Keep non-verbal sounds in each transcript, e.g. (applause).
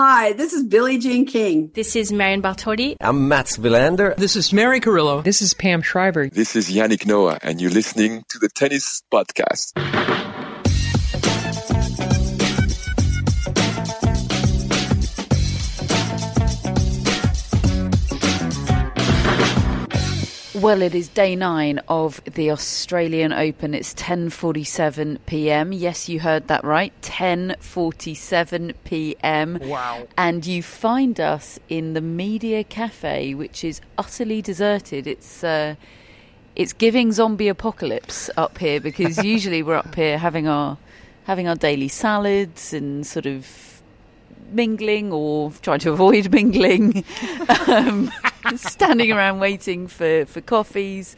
Hi, this is Billie Jean King. This is Marion Bartoli. I'm Mats Wilander. This is Mary Carillo. This is Pam Shriver. This is Yannick Noah, and you're listening to the Tennis Podcast. Well, it is day nine of the Australian Open. It's 10:47 p.m. Yes, you heard that right. 10:47 p.m. Wow. And you find us in the Media Cafe, which is utterly deserted. It's uh, it's giving zombie apocalypse up here because (laughs) usually we're up here having our having our daily salads and sort of mingling or trying to avoid (laughs) mingling, um, standing around waiting for, for coffees.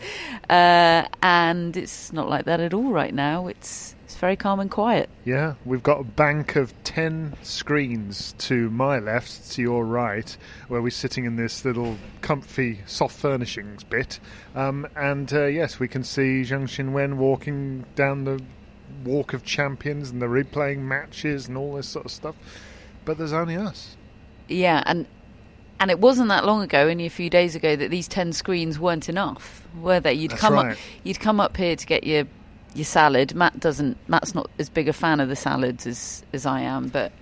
Uh, and it's not like that at all right now. It's, it's very calm and quiet. Yeah, we've got a bank of 10 screens to my left, to your right, where we're sitting in this little comfy soft furnishings bit. Um, and uh, yes, we can see Zheng Qinwen walking down the Walk of Champions and the replaying matches and all this sort of stuff. But there's only us. Yeah, and and it wasn't that long ago, only a few days ago, that these ten screens weren't enough, were they? You'd That's come right. up, you'd come up here to get your your salad. Matt doesn't. Matt's not as big a fan of the salads as as I am, but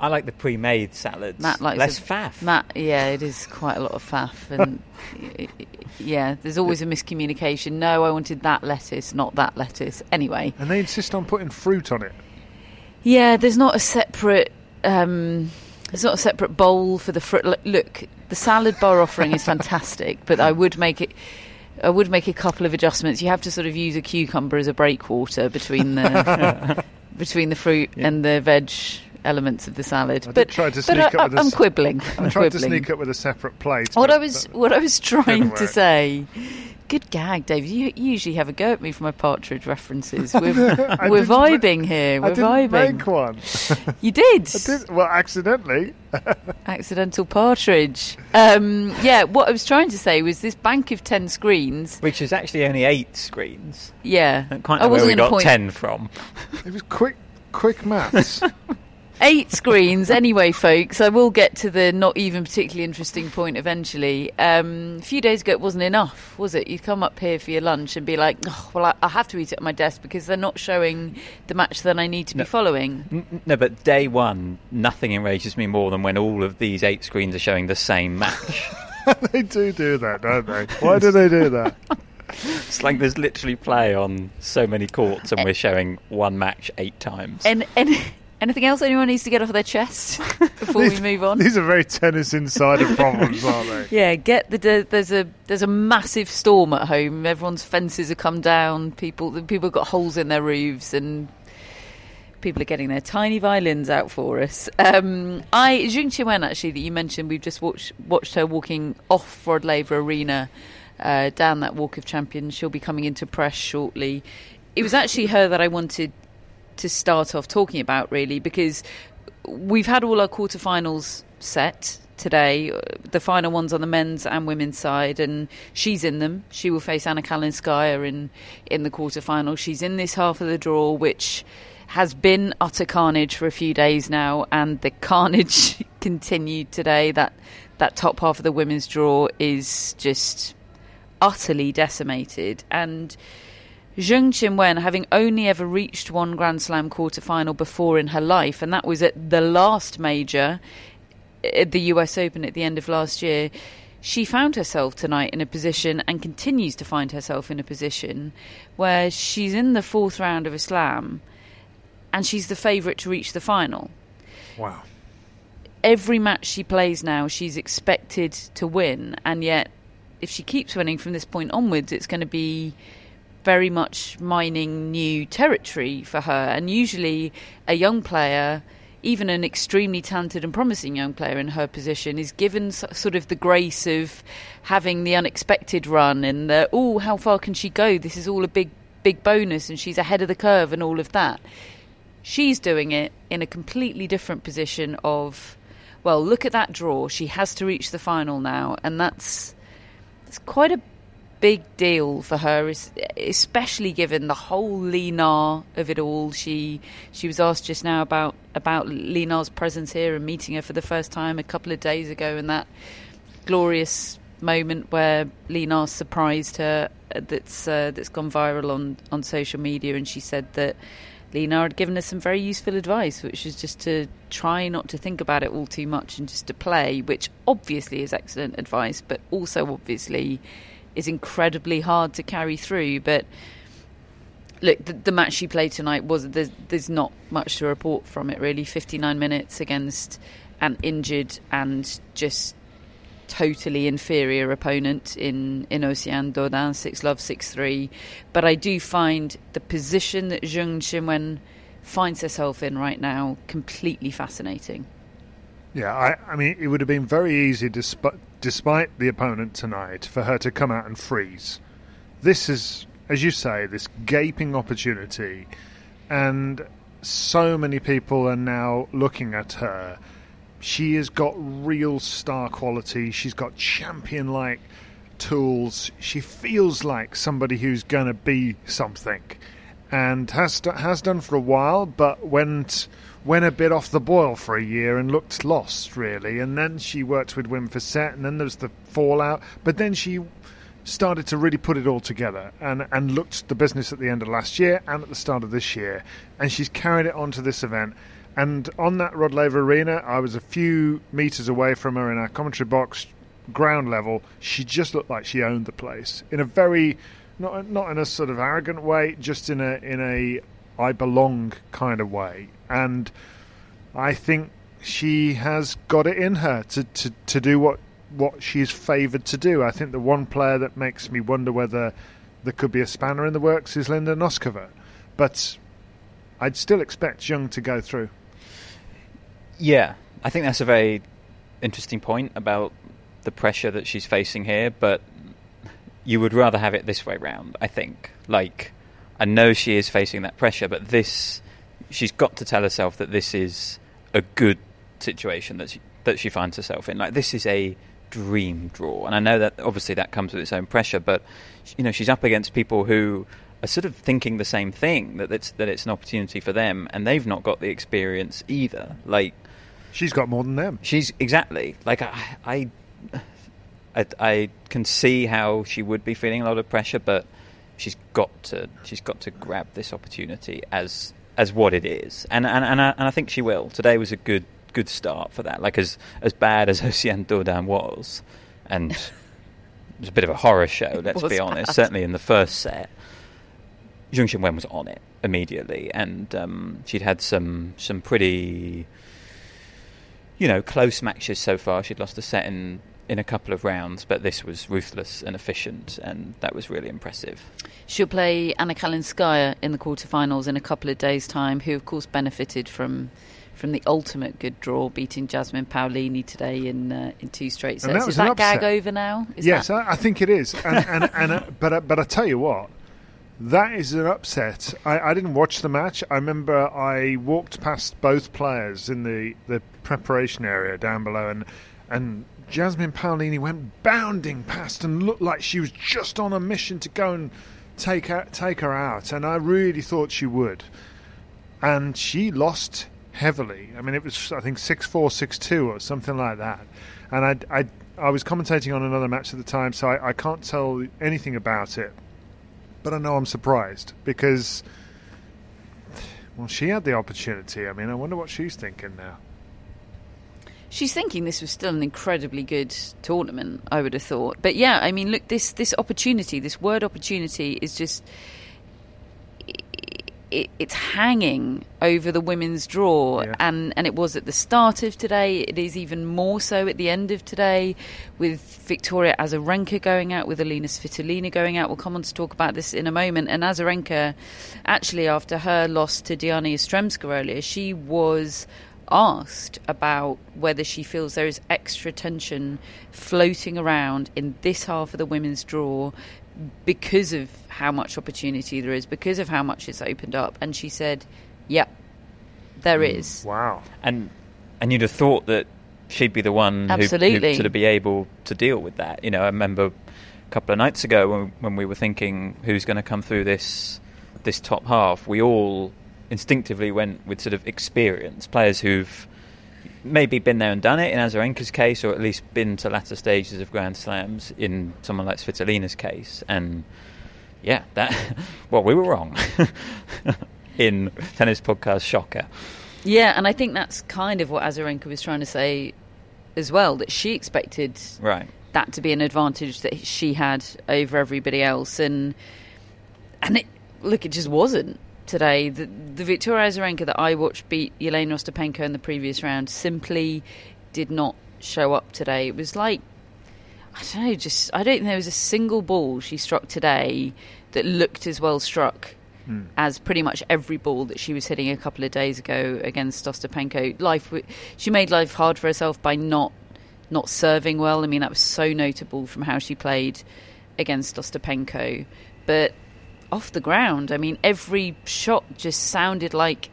I like the pre-made salads. Matt likes less a- faff. Matt, yeah, it is quite a lot of faff, and y- (laughs) y- yeah, there's always a miscommunication. No, I wanted that lettuce, not that lettuce. Anyway, And they insist on putting fruit on it. yeah, there's not a separate. Um, there's not a separate bowl for the fruit. Look, the salad bar offering is fantastic, but I would make it. I would make a couple of adjustments. You have to sort of use a cucumber as a breakwater between the (laughs) between the fruit and the veg elements of the salad. I but try to but sneak I, up with a I'm s- quibbling. I'm I tried to quibbling. sneak up with a separate plate. What I was what I was trying to say. Good gag, David. You, you usually have a go at me for my partridge references. (laughs) We're, we're didn't ma- vibing here. We're I didn't vibing. make one. (laughs) You did. I did. Well, accidentally. (laughs) Accidental partridge. Um, yeah, what I was trying to say was this bank of 10 screens. Which is actually only eight screens. Yeah. I quite I where wasn't we gonna got point- ten from. It was quick, quick maths. Eight screens, anyway, folks. I will get to the not even particularly interesting point eventually. Um, a few days ago, it wasn't enough, was it? You'd come up here for your lunch and be like, oh, well, I, I have to eat it at my desk because they're not showing the match that I need to No. be following. N- n- No, but day one, nothing enrages me more than when all of these eight screens are showing the same match. (laughs) (laughs) they do do that, don't they? Why do they do that? (laughs) it's like there's literally play on so many courts, and we're showing one match eight times. And, and anything else anyone needs to get off their chest (laughs) before we move on? These are very tennis insider problems, aren't they? Yeah, get the, the there's a there's a massive storm at home. Everyone's fences have come down. People the people have got holes in their roofs, and people are getting their tiny violins out for us. Um, I Jung Wen actually that you mentioned. We've just watched watched her walking off Rod Laver Arena uh, down that Walk of Champions. She'll be coming into press shortly. It was actually her that I wanted to start off talking about really because we've had all our quarterfinals set today. The final ones on the men's and women's side and she's in them. She will face Anna Kalinskaya in in the quarterfinal. She's in this half of the draw which has been utter carnage for a few days now and the carnage (laughs) continued today. That that top half of the women's draw is just utterly decimated. And Zheng Qinwen, having only ever reached one Grand Slam quarterfinal before in her life, and that was at the last major, at the US Open at the end of last year, she found herself tonight in a position and continues to find herself in a position where she's in the fourth round of a slam and she's the favourite to reach the final. Wow. Every match she plays now, she's expected to win, and yet if she keeps winning from this point onwards, it's going to be very much mining new territory for her. And usually, a young player even an extremely talented and promising young player in her position is given sort of the grace of having the unexpected run and the oh how far can she go? This is all a big big bonus and she's ahead of the curve and all of that. She's doing it in a completely different position of well look at that draw. She has to reach the final now. And that's it's quite a big deal for her, especially given the whole Li Na of it all. She she was asked just now about about Li Na's presence here and meeting her for the first time a couple of days ago, and that glorious moment where Li Na surprised her uh, that's uh, that's gone viral on on social media, and she said that. Li Na had given us some very useful advice, which is just to try not to think about it all too much and just to play, which obviously is excellent advice, but also obviously is incredibly hard to carry through. But look, the, the, match she played tonight was there's, there's not much to report from it really. 59 minutes against an injured and just totally inferior opponent in in Océane Dodin, six love, six three. But I do find the position that Zheng Qinwen finds herself in right now completely fascinating. Yeah, I, I mean, it would have been very easy, despite, despite the opponent tonight, for her to come out and freeze. This is, as you say, this gaping opportunity, and so many people are now looking at her. She has got real star quality. She's got champion like tools. She feels like somebody who's going to be something, and has has done for a while, but went went a bit off the boil for a year and looked lost, really. And then she worked with Wim Fissette, and then there was the fallout. But then she started to really put it all together and, and looked the business at the end of last year and at the start of this year. And she's carried it on to this event. And on that Rod Laver Arena, I was a few metres away from her in our commentary box, ground level. She just looked like she owned the place in a very, not not in a sort of arrogant way, just in a in a I belong kind of way. And I think she has got it in her to, to, to do what, what she's favoured to do. I think the one player that makes me wonder whether there could be a spanner in the works is Linda Noskova. But I'd still expect Zheng to go through. Yeah, I think that's a very interesting point about the pressure that she's facing here, but you would rather have it this way round, I think. Like, I know she is facing that pressure, but this she's got to tell herself that this is a good situation that she, that she finds herself in. Like this is a dream draw, and I know that obviously that comes with its own pressure, but you know she's up against people who are sort of thinking the same thing that it's that it's an opportunity for them, and they've not got the experience either. Like she's got more than them. She's exactly like I. I I, I can see how she would be feeling a lot of pressure, but she's got to she's got to grab this opportunity as as what it is, and and and I, and I think she will. Today was a good good start for that. Like as as bad as (laughs) Océane Dodin was, and it was a bit of a horror show. Let's be honest. Bad. Certainly in the first set, Zheng Qinwen was on it immediately, and um, she'd had some some pretty you know close matches so far. She'd lost a set in in a couple of rounds, but this was ruthless and efficient, and that was really impressive. She'll play Anna Kalinskaya in the quarterfinals in a couple of days' time, who of course benefited from from the ultimate good draw, beating Jasmine Paolini today in uh, in two straight sets. That is that gag over now? Is yes, that... I, I, think it is. And, and, (laughs) and uh, but uh, but I tell you what, that is an upset. I, I, didn't watch the match. I remember I walked past both players in the, the preparation area down below, and and Jasmine Paolini went bounding past and looked like she was just on a mission to go and take her, take her out. And I really thought she would. And she lost heavily. I mean, it was, I think, 6 4, 6 2 or something like that. And I, I, I was commentating on another match at the time, so I, I can't tell anything about it. but I know I'm surprised because, well, she had the opportunity. I mean, I wonder what she's thinking now. She's thinking this was still an incredibly good tournament, I would have thought. But yeah, I mean, look, this this opportunity, this word opportunity, is just it, it's hanging over the women's draw, Yeah. and and it was at the start of today. It is even more so at the end of today, with Victoria Azarenka going out, with Elina Svitolina going out. We'll come on to talk about this in a moment. And Azarenka, actually, after her loss to Dayana Yastremska earlier, she was asked about whether she feels there is extra tension floating around in this half of the women's draw because of how much opportunity there is, because of how much it's opened up. And she said, Yep, there mm, is. Wow. and and you'd have thought that she'd be the one who, who Absolutely. sort of be able to deal with that. You know, I remember a couple of nights ago when, when we were thinking who's going to come through this this top half, we all instinctively went with sort of experience players who've maybe been there and done it in Azarenka's case, or at least been to latter stages of Grand Slams in someone like Svitolina's case. And yeah, that (laughs) well, we were wrong (laughs) in tennis podcast shocker. Yeah, and I think that's kind of what Azarenka was trying to say as well, that she expected Right. that to be an advantage that she had over everybody else. And and it, look, it just wasn't today. The, the Victoria Azarenka that I watched beat Jelena Ostapenko in the previous round simply did not show up today. It was like I don't know, just I don't think there was a single ball she struck today that looked as well struck hmm. as pretty much every ball that she was hitting a couple of days ago against Ostapenko. Life, she made life hard for herself by not not serving well. I mean, that was so notable from how she played against Ostapenko. But off the ground, I mean, every shot just sounded like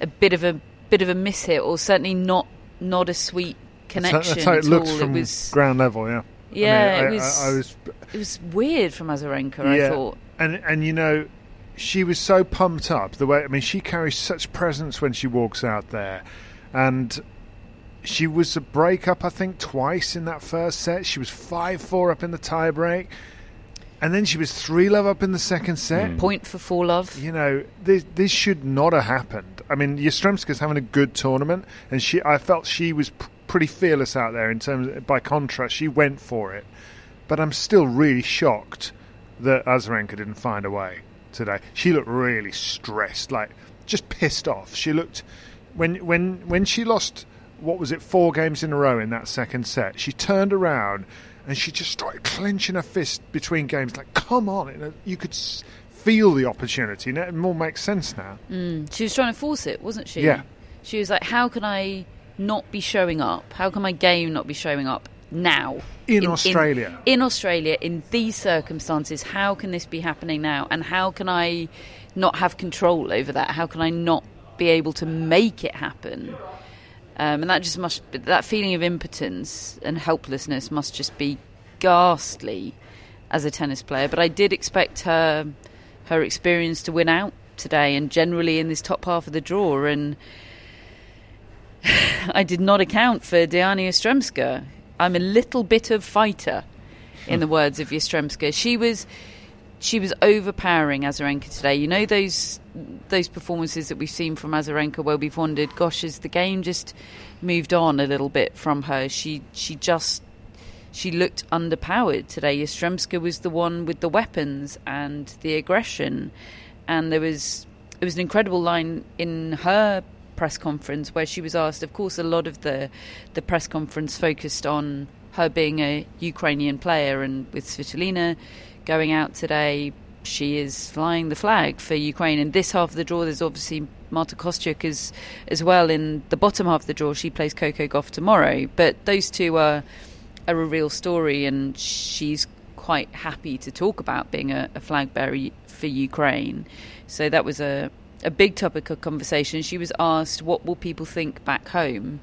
a bit of a bit of a miss hit, or certainly not not a sweet connection That's, that's how it looks all. from it was ground level. Yeah. Yeah, I it I- was- I, I was it was weird from Azarenka. I thought. And and you know, she was so pumped up. The way I mean, she carries such presence when she walks out there, and she was a break up. I think twice in that first set. She was five four up in the tie break, and then she was three love up in the second set. Mm. Point for four love. You know, this this should not have happened. I mean, Yastremska's having a good tournament, and she I felt she was pretty fearless out there in terms. by contrast, she went for it, but I'm still really shocked that Azarenka didn't find a way today. She looked really stressed, like just pissed off. She looked when when when she lost what was it four games in a row in that second set. She turned around and she just started clenching her fist between games, like come on! You, you could feel the opportunity. and It all makes sense now. Mm. She was trying to force it, wasn't she? Yeah. She was like, "How can I not be showing up? How can my game not be showing up now In Australia. In, Australia, in these circumstances, how can this be happening now? And how can I not have control over that? How can I not be able to make it happen?" Um, and that just must that feeling of impotence and helplessness must just be ghastly as a tennis player. But I did expect her her experience to win out today, and generally in this top half of the draw. And (sighs) I did not account for Dayana Yastremska. I'm a little bit of fighter, in the words of Yastremska. She was she was overpowering Azarenka today. You know those those performances that we've seen from Azarenka where we've wondered, gosh, has the game just moved on a little bit from her? She she just she looked underpowered today. Yastremska was the one with the weapons and the aggression, and there was it was an incredible line in her press conference where she was asked. Of course, a lot of the the press conference focused on her being a Ukrainian player, and with Svitolina going out today, she is flying the flag for Ukraine. In this half of the draw, there's obviously Marta Kostyuk as as well. In the bottom half of the draw, she plays Coco Gauff tomorrow. But those two are are a real story, and she's quite happy to talk about being a, a flag bearer for Ukraine. So that was a a big topic of conversation. She was asked, "What will people think back home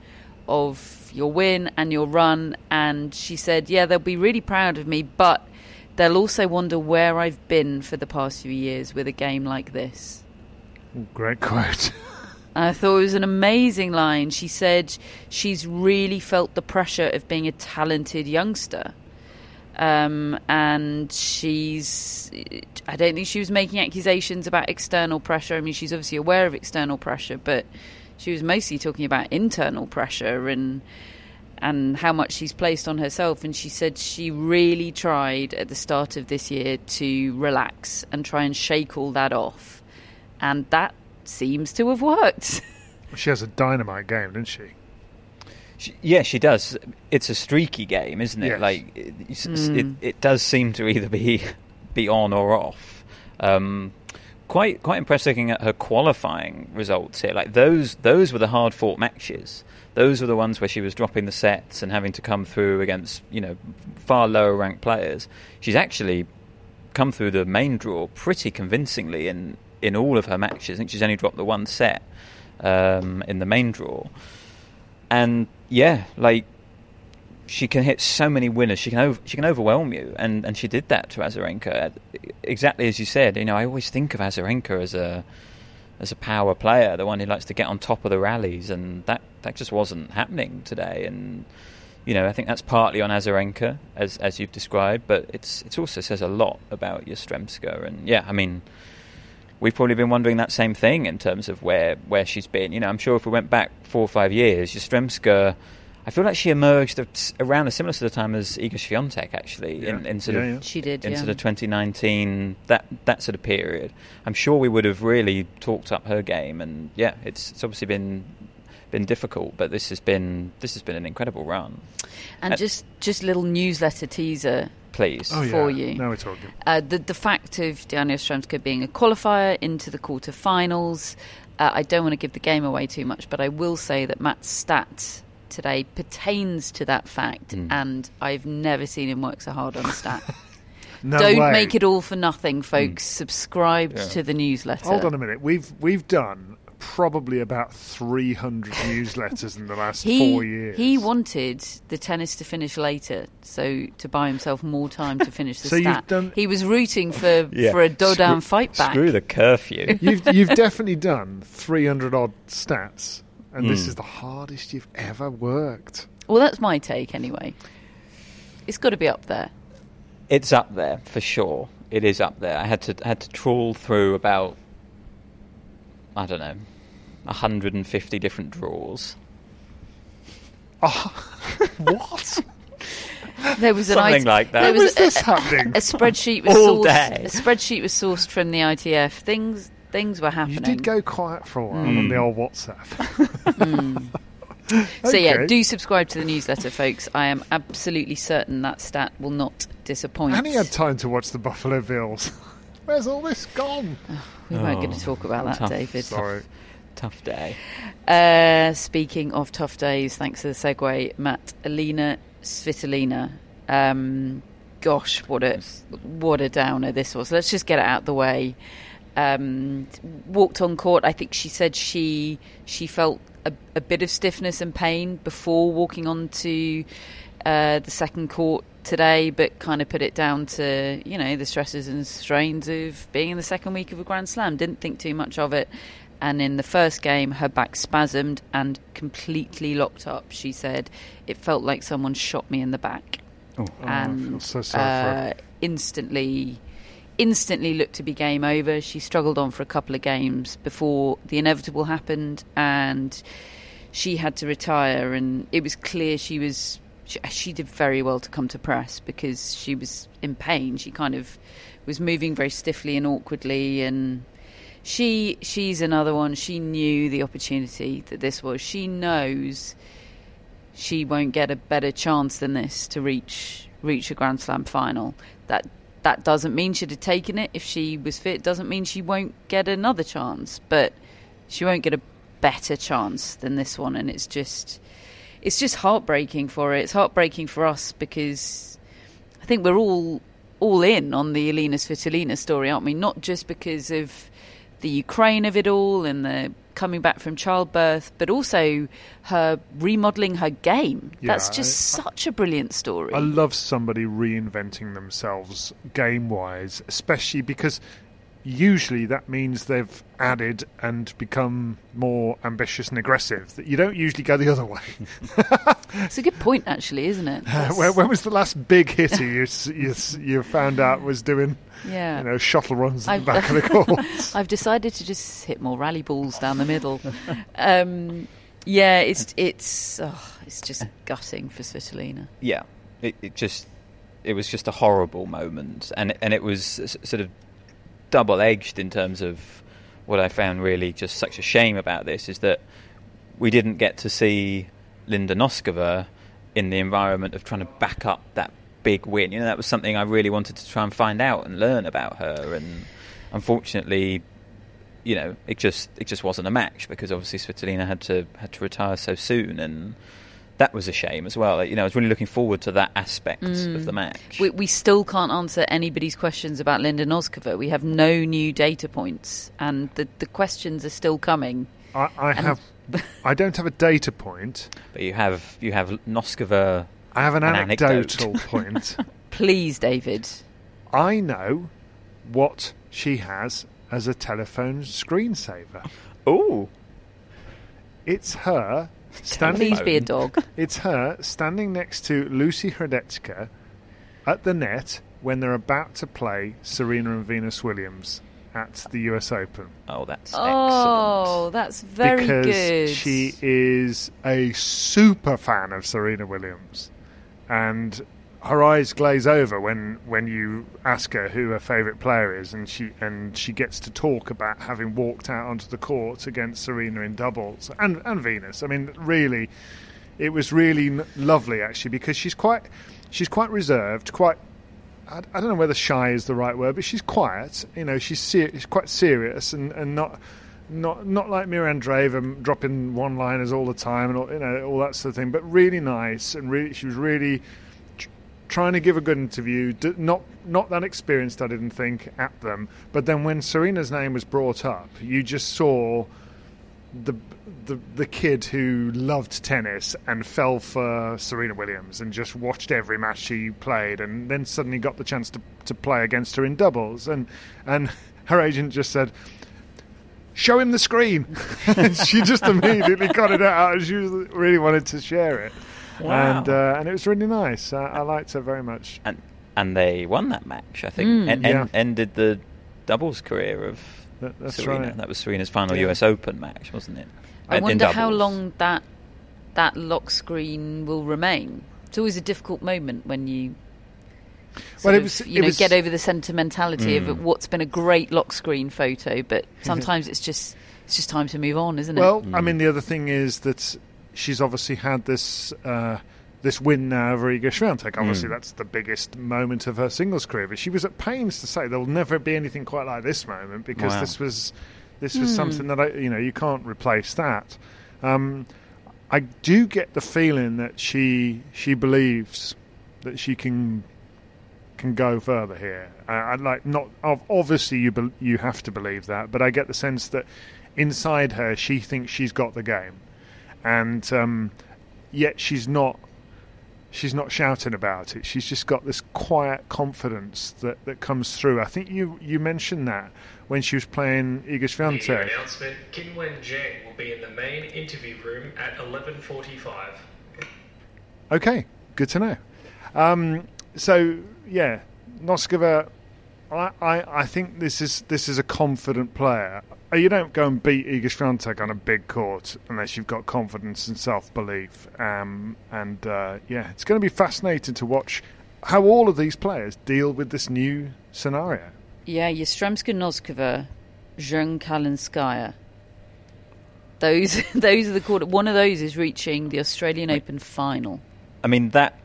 of your win and your run?" And she said, "Yeah, they'll be really proud of me, but they'll also wonder where I've been for the past few years with a game like this." Great quote. (laughs) I thought it was an amazing line. She said she's really felt the pressure of being a talented youngster. Um, and she's, I don't think she was making accusations about external pressure. I mean, she's obviously aware of external pressure, but she was mostly talking about internal pressure and and how much she's placed on herself. And she said she really tried at the start of this year to relax and try and shake all that off, and that seems to have worked. (laughs) She has a dynamite game, doesn't she? She, yeah, she does. It's a streaky game, isn't it? Yes. Like it, Mm. it, it does seem to either be (laughs) be on or off. Um, quite quite impressed looking at her qualifying results here. Like those those were the hard fought matches. Those were the ones where she was dropping the sets and having to come through against you know far lower ranked players. She's actually come through the main draw pretty convincingly in in all of her matches. I think she's only dropped the one set um, in the main draw, and yeah, like she can hit so many winners. She can over, she can overwhelm you, and, and she did that to Azarenka. Exactly as you said. You know, I always think of Azarenka as a as a power player, the one who likes to get on top of the rallies, and that that just wasn't happening today. And you know, I think that's partly on Azarenka, as as you've described, but it's it also says a lot about Yastremska. And yeah, I mean, we've probably been wondering that same thing in terms of where where she's been. You know, I'm sure if we went back four or five years, Yastremska. I feel like she emerged around a similar sort of time as Iga Swiatek, actually, in, in sort Yeah, of yeah. She did, in yeah. sort of 2019, that that sort of period. I'm sure we would have really talked up her game, and yeah, it's it's obviously been been difficult, but this has been this has been an incredible run. And Uh, just just a little newsletter teaser Please, Oh, yeah. for you. Now we're talking. Uh, the the fact of Dayana Yastremska being a qualifier into the quarterfinals, uh, I don't want to give the game away too much, but I will say that Matt's stat today pertains to that fact, Mm. and I've never seen him work so hard on a stat. (laughs) No don't way. make it all for nothing, folks. Subscribe Yeah. to the newsletter. Hold on a minute. We've we've done probably about 300 (laughs) newsletters in the last He, four years. he wanted the tennis to finish later, so to buy himself more time to finish the (laughs) So you've stat. done- He was rooting for, Yeah. for a Dodin Screw- fight back. Screw the curfew. You've you've definitely done 300 odd stats, and this Hmm. is the hardest you've ever worked. Well, that's my take anyway. It's got to be up there. it's up there for sure. It is up there. I had to had to trawl through about I don't know, 150 different drawers. (laughs) What? There was an Something it- like that. There When was was this a, happening? a spreadsheet was All sourced. day. A spreadsheet was sourced from the ITF. Things things were happening. You did go quiet for a while on the old WhatsApp. (laughs) So yeah, do subscribe to the newsletter, folks. I am absolutely certain that stat will not disappoint. And he had time to watch the Buffalo Bills. Where's all this gone? (sighs) we weren't going Oh, to talk about that, tough. David. Sorry. Tough day. Uh, speaking of tough days, thanks for the segue, Matt. Elina Svitolina. Um, gosh, what a what a downer this was. Let's just get it out of the way. Um, walked on court. I think she said she she felt a, a bit of stiffness and pain before walking onto uh, the second court today, but kind of put it down to you know the stresses and strains of being in the second week of a Grand Slam. Didn't think too much of it. And in the first game, her back spasmed and completely locked up. She said, It felt like someone shot me in the back. Oh, I and feel so sorry for her. uh, instantly, instantly looked to be game over. She struggled on for a couple of games before the inevitable happened, and she had to retire. And it was clear she was. She, she did very well to come to press because she was in pain. She kind of was moving very stiffly and awkwardly, and she she's another one. She knew the opportunity that this was. She knows she won't get a better chance than this to reach reach a Grand Slam final. That that doesn't mean she'd have taken it if she was fit. Doesn't mean she won't get another chance, but she won't get a better chance than this one. And it's just it's just heartbreaking for her. It's heartbreaking for us because I think we're all all in on the Elina Svitolina story, aren't we? Not just because of the Ukraine of it all and the coming back from childbirth, but also her remodeling her game. Yeah, That's just I- such a brilliant story. I love somebody reinventing themselves game wise, especially because usually that means they've added and become more ambitious and aggressive. That you don't usually go the other way. It's a good point, actually, isn't it? (laughs) when, when was the last big hitter you, you, you found out was doing, Yeah. you know, shuttle runs at I've- the back of the (laughs) courts? I've decided to just hit more rally balls down the middle. um, yeah, it's it's oh, it's just gutting for Svitolina. yeah, it, it just it was just a horrible moment, and and it was sort of double edged in terms of what I found really just such a shame about this is that we didn't get to see Linda Noskova in the environment of trying to back up that big win. You know, that was something I really wanted to try and find out and learn about her, and unfortunately. You know, it just it just wasn't a match because obviously Svitolina had to had to retire so soon, and that was a shame as well. You know, I was really looking forward to that aspect of mm. the match. We, we still can't answer anybody's questions about Linda Noskova. We have no new data points, and the, the questions are still coming. I, I have, I don't have a data point. But you have you have Noskova. I have an, An anecdotal anecdote. (laughs) point. Please, David. I know what she has as a telephone screensaver. Oh, It's her standing. Please be a dog. (laughs) It's her standing next to Lucy Hradecka at the net when they're about to play Serena and Venus Williams at the US Open. oh, that's oh, excellent. Oh, that's very because good. she is a super fan of Serena Williams, and her eyes glaze over when, when you ask her who her favourite player is, and she and she gets to talk about having walked out onto the court against Serena in doubles and and Venus. I mean, really, it was really n- lovely actually because she's quite she's quite reserved, quite. I, don't know whether shy is the right word, but she's quiet. You know, she's ser- she's quite serious and, and not not not like Mira Andreeva dropping one liners all the time and all, you know all that sort of thing, but really nice and really she was really trying to give a good interview. Not not that experienced, I didn't think at them, but then when Serena's name was brought up, you just saw the the the kid who loved tennis and fell for Serena Williams and just watched every match she played and then suddenly got the chance to to play against her in doubles. And and (laughs) her agent just said show him the screen. (laughs) She just immediately got it out. She really wanted to share it Wow. and uh, and it was really nice I, I liked her very much and and they won that match. I think Mm. and, Yeah. ended the doubles career of That- that's Serena. right. That was Serena's final Yeah. US Open match, wasn't it? I In- in wonder how long that that lock screen will remain. It's always a difficult moment when you. Well, sort it of, you it know, was- get over the sentimentality Mm. of what's been a great lock screen photo, but (laughs) sometimes it's just it's just time to move on, isn't it? Well, I mean, the other thing is that she's obviously had this uh, this win now over Iga Swiatek. Obviously, Mm. that's the biggest moment of her singles career. But she was at pains to say there will never be anything quite like this moment because Wow. this was this was something that I, you know you can't replace that. Um, I do get the feeling that she she believes that she can can go further here. I, I like not obviously you bel you have to believe that, but I get the sense that inside her she thinks she's got the game, and um, yet she's not. She's not shouting about it. She's just got this quiet confidence that, that comes through. I think you, you mentioned that when she was playing Media Swiatek. announcement: Qinwen Zheng will be in the main interview room at 11:45. Okay, good to know. Um, so yeah, Noskova, I, I, I think this is this is a confident player. Uh, You don't go and beat Iga Swiatek on a big court unless you've got confidence and self belief. Um, and uh, yeah, it's going to be fascinating to watch how all of these players deal with this new scenario. yeah, Yastremska Noskova, Zheng Kalinskaya. Those (laughs) those are the quarter. One of those is reaching the Australian Open final. I mean that,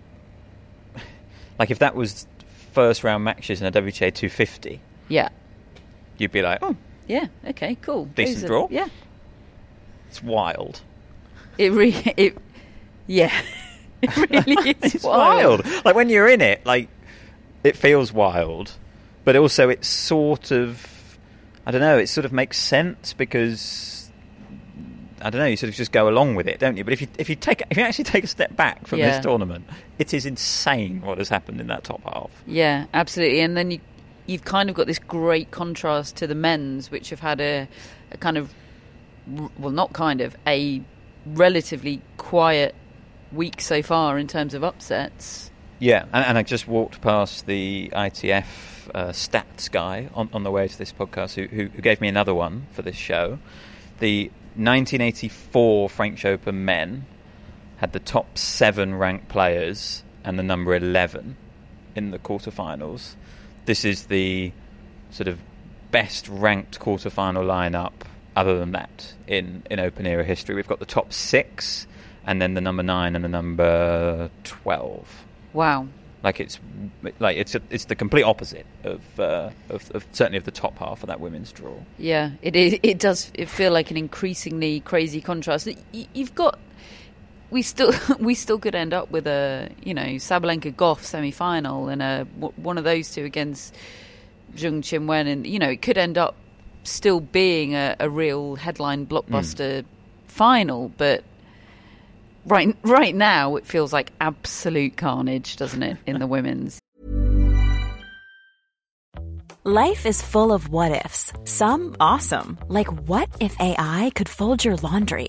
like, if that was first round matches in a WTA 250, Yeah, you'd be like, oh, yeah. Okay, cool. Decent Those are- draw. Yeah, it's wild. it re- it. Yeah, (laughs) it really (laughs) is It's wild. Like when you're in it, like it feels wild, but also it's sort of, I don't know, it sort of makes sense because I don't know, you sort of just go along with it, don't you? But if you if you take if you actually take a step back from Yeah. this tournament, it is insane what has happened in that top half. Yeah, absolutely. And then you you've kind of got this great contrast to the men's, which have had a, a kind of, well, not kind of, a relatively quiet week so far in terms of upsets. Yeah, and, and I just walked past the ITF uh, stats guy on, on the way to this podcast who, who, who gave me another one for this show. The 1984 French Open men had the top seven ranked players and the number 11 in the quarterfinals. This is the sort of best ranked quarterfinal lineup other than that in, in open era history. We've got the top six and then the number nine and the number 12. Wow. Like it's like it's a, it's the complete opposite of, uh, of, of certainly of the top half of that women's draw. Yeah, it is, it does it feel like an increasingly crazy contrast. You've got we still (laughs) we still could end up with a you know Sabalenka Gauff semi final and a one of those two against Zheng Qinwen, and you know it could end up still being a, a real headline blockbuster mm. final, but right right now it feels like absolute carnage, doesn't it, in the (laughs) women's? Life is full of what ifs. Some awesome, like what if AI could fold your laundry?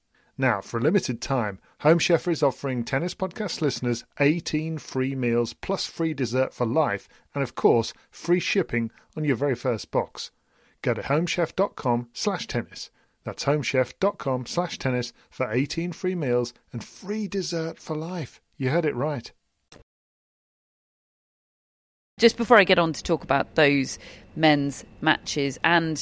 Now, for a limited time, Home Chef is offering Tennis Podcast listeners 18 free meals plus free dessert for life, and of course, free shipping on your very first box. Go to homechef.com slash tennis. That's homechef.com slash tennis for 18 free meals and free dessert for life. You heard it right. Just before I get on to talk about those men's matches and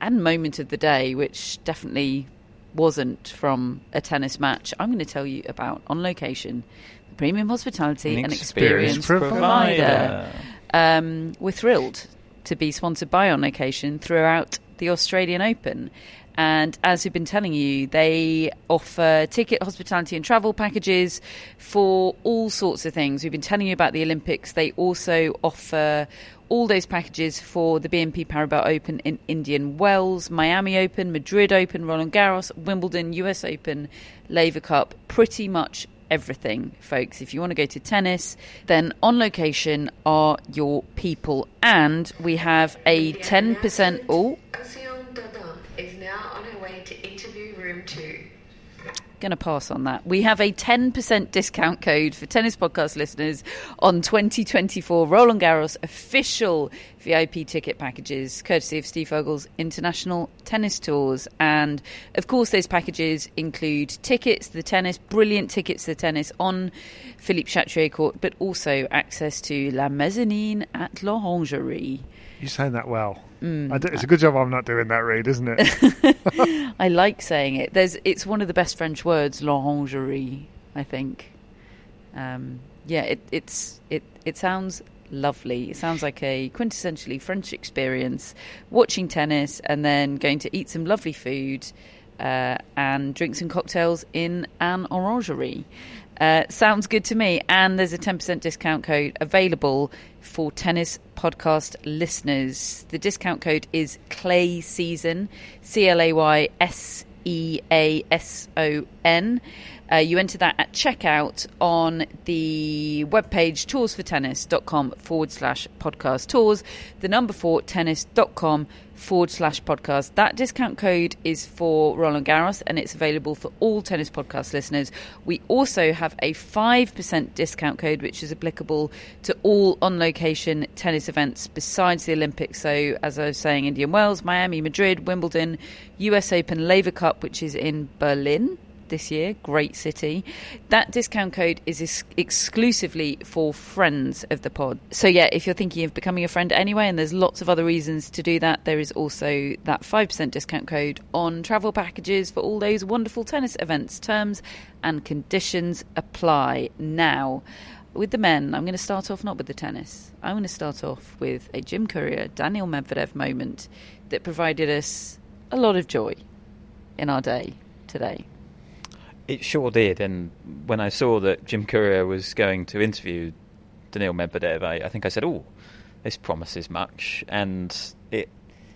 and moment of the day, which definitely wasn't from a tennis match, I'm going to tell you about On Location, the premium hospitality An and experience experience, provider. provider. Um, we're thrilled to be sponsored by On Location throughout the Australian Open. And as we've been telling you, they offer ticket, hospitality, and travel packages for all sorts of things. We've been telling you about the Olympics. They also offer all those packages for the BNP Paribas Open in Indian Wells, Miami Open, Madrid Open, Roland Garros, Wimbledon, US Open, Laver Cup, pretty much everything, folks. If you want to go to tennis, then on location are your people. And we have a 10%. Oh, is now on her way to interview room two. Going to pass on that. We have a 10% discount code for Tennis Podcast listeners on 2024 Roland Garros official VIP ticket packages, courtesy of Steve Furgal's International Tennis Tours. And of course, those packages include tickets to the tennis, brilliant tickets to the tennis on Philippe Chatrier Court, but also access to La Mezzanine at L'Orangerie. You saying that well. Mm. I do, it's a good job I'm not doing that read, isn't it? (laughs) I like saying it. There's, it's one of the best French words, l'orangerie. I think. Um, yeah, it, it's it it sounds lovely. It sounds like a quintessentially French experience watching tennis and then going to eat some lovely food uh, and drink some cocktails in an orangerie. Uh, sounds good to me. And there's a 10% discount code available for tennis podcast listeners. The discount code is Clay Season, C L A Y S E A S O N. Uh, you enter that at checkout on the webpage toursfortennis.com forward slash podcast tours, the number four tennis.com forward slash podcast. That discount code is for Roland Garros and it's available for all tennis podcast listeners. We also have a 5% discount code which is applicable to all on location tennis events besides the Olympics. So, as I was saying, Indian Wells, Miami, Madrid, Wimbledon, US Open, Laver Cup, which is in Berlin this year. Great city. That discount code is ex- exclusively for friends of the pod. So, yeah, if you're thinking of becoming a friend anyway, and there's lots of other reasons to do that, there is also that 5% discount code on travel packages for all those wonderful tennis events. Terms and conditions apply. Now, with the men, I'm going to start off not with the tennis. I'm going to start off with a Jim Courier, Daniil Medvedev moment that provided us a lot of joy in our day today. It sure did. And when I saw that Jim Courier was going to interview Daniil Medvedev, I, I think I said, "Oh, this promises much," and it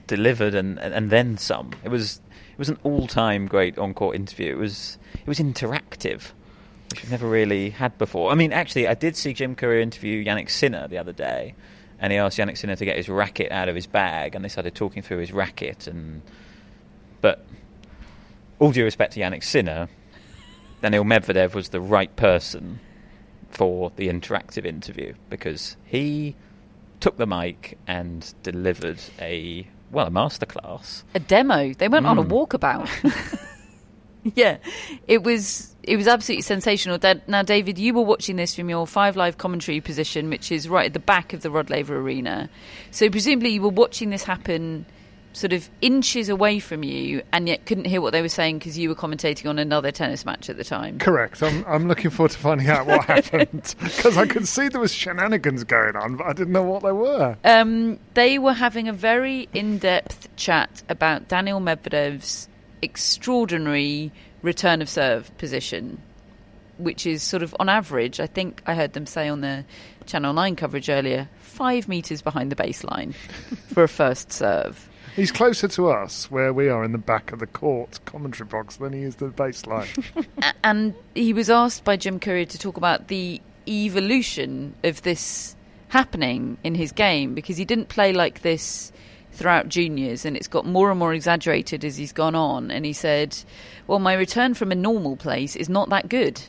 delivered, and, and, then some. It was it was an all-time great on-court interview. It was it was interactive, which we've never really had before. I mean, actually, I did see Jim Courier interview Jannik Sinner the other day, and he asked Jannik Sinner to get his racket out of his bag, and they started talking through his racket, and but all due respect to Jannik Sinner Daniil Medvedev was the right person for the interactive interview because he took the mic and delivered a well a masterclass, a demo. They went mm. on a Hmm. walkabout. (laughs) (laughs) yeah, it was it was absolutely sensational. Now, David, you were watching this from your Five Live commentary position, which is right at the back of the Rod Laver Arena. So presumably you were watching this happen sort of inches away from you and yet couldn't hear what they were saying because you were commentating on another tennis match at the time. Correct. I'm, I'm looking forward to finding out what (laughs) happened because I could see there was shenanigans going on, but I didn't know what they were. Um, they were having a very in-depth chat about Daniil Medvedev's extraordinary return of serve position, which is sort of on average, I think I heard them say on the Channel 9 coverage earlier, five metres behind the baseline (laughs) for a first serve. He's closer to us, where we are in the back of the court commentary box, than he is the baseline. (laughs) and he was asked by Jim Courier to talk about the evolution of this happening in his game because he didn't play like this throughout juniors and it's got more and more exaggerated as he's gone on and he said well my return from a normal place is not that good.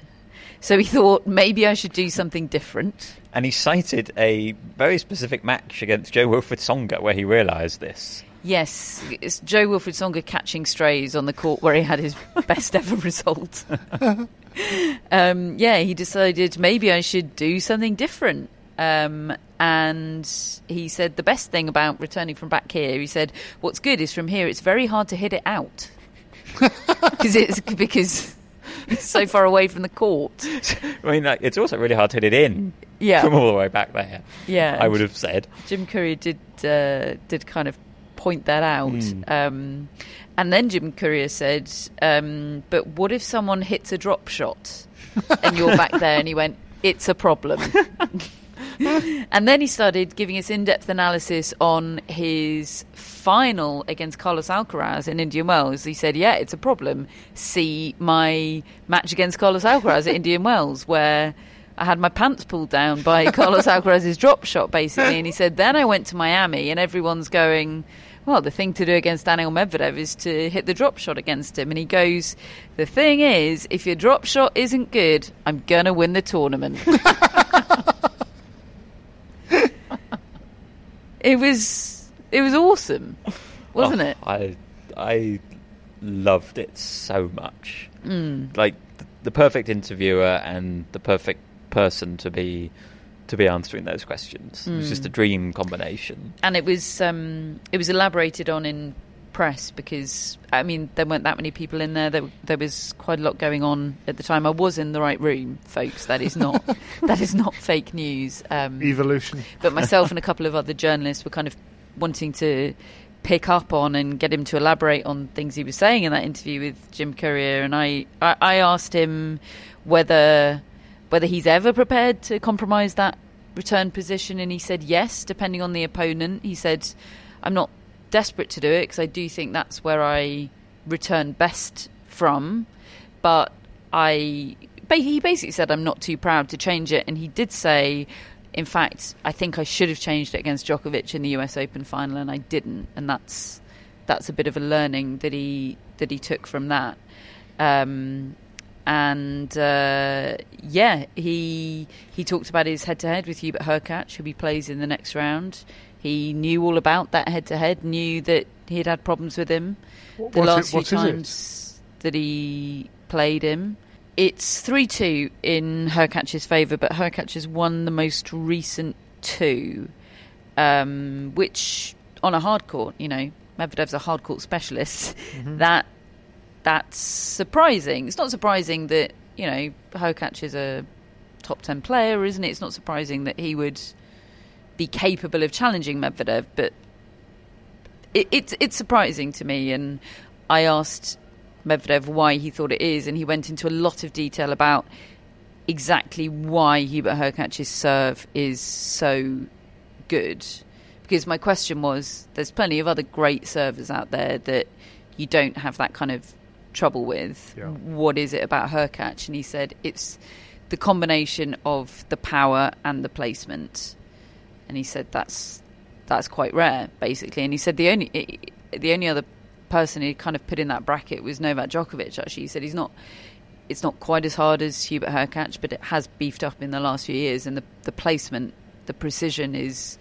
So he (laughs) thought maybe I should do something different. And he cited a very specific match against Jo-Wilfried Tsonga where he realised this Yes, it's Jo-Wilfried Tsonga catching strays on the court where he had his (laughs) best ever result. (laughs) um, yeah, he decided maybe I should do something different. Um, and he said the best thing about returning from back here, he said, what's good is from here it's very hard to hit it out (laughs) because it's because it's so far away from the court. I mean, like, it's also really hard to hit it in. Yeah. from all the way back there. Yeah, I would have said. Jim Courier did uh, did kind of point that out. Mm. Um, and then Jim Courier said, um, "But what if someone hits a drop shot and you're back there?" And he went, "It's a problem." (laughs) and then he started giving us in-depth analysis on his final against Carlos Alcaraz in Indian Wells. He said, "Yeah, it's a problem. See my match against Carlos Alcaraz at Indian Wells, where." I had my pants pulled down by Carlos Alcaraz's drop shot, basically. And he said, then I went to Miami, and everyone's going, well, the thing to do against Daniil Medvedev is to hit the drop shot against him. And he goes, the thing is, if your drop shot isn't good, I'm going to win the tournament. (laughs) it was it was awesome, wasn't Oh, it? I I loved it so much. Mm. Like th- the perfect interviewer and the perfect person to be to be answering those questions. It was just a Mm. dream combination. and it was um, it was elaborated on in press because I mean there weren't that many people in there. There, there was quite a lot going on at the time. I was in the right room, folks. That is not (laughs) that is not fake news. Um, Evolution. But myself and a couple of other journalists were kind of wanting to pick up on and get him to elaborate on things he was saying in that interview with Jim Courier. And I, I, I asked him whether whether he's ever prepared to compromise that return position, and he said yes, depending on the opponent. He said, "I'm not desperate to do it because I do think that's where I return best from, but I." He basically said, "I'm not too proud to change it," and he did say. In fact, I think I should have changed it against Djokovic in the US Open final, and I didn't. And that's that's a bit of a learning that he that he took from that. Um, and uh, yeah, he he talked about his head to head with Hubert Hurkacz, who he plays in the next round. He knew all about that head to head, knew that he had had problems with him What- the last it- few what is it? times that he played him. It's 3 2 in Hurkacz's favour, but Hurkacz has won the most recent two, um, which on a hard court, you know, Medvedev's a hard court specialist. Mm-hmm. That that's surprising. It's not surprising that you know Hurkacz is a top ten player, isn't it? It's not surprising that he would be capable of challenging Medvedev, but it, it's it's surprising to me. And I asked Medvedev why he thought it is, and he went into a lot of detail about exactly why Hubert Hurkacz's serve is so good. Because my question was, there's plenty of other great servers out there that you don't have that kind of trouble with. Yeah. What is it about Hurkacz? And he said it's the combination of the power and the placement. And he said that's that's quite rare, basically. And he said the only the only other person he kind of put in that bracket was Novak Djokovic. Actually, he said he's not. It's not quite as hard as Hubert Hurkacz, but it has beefed up in the last few years, and the the placement, the precision is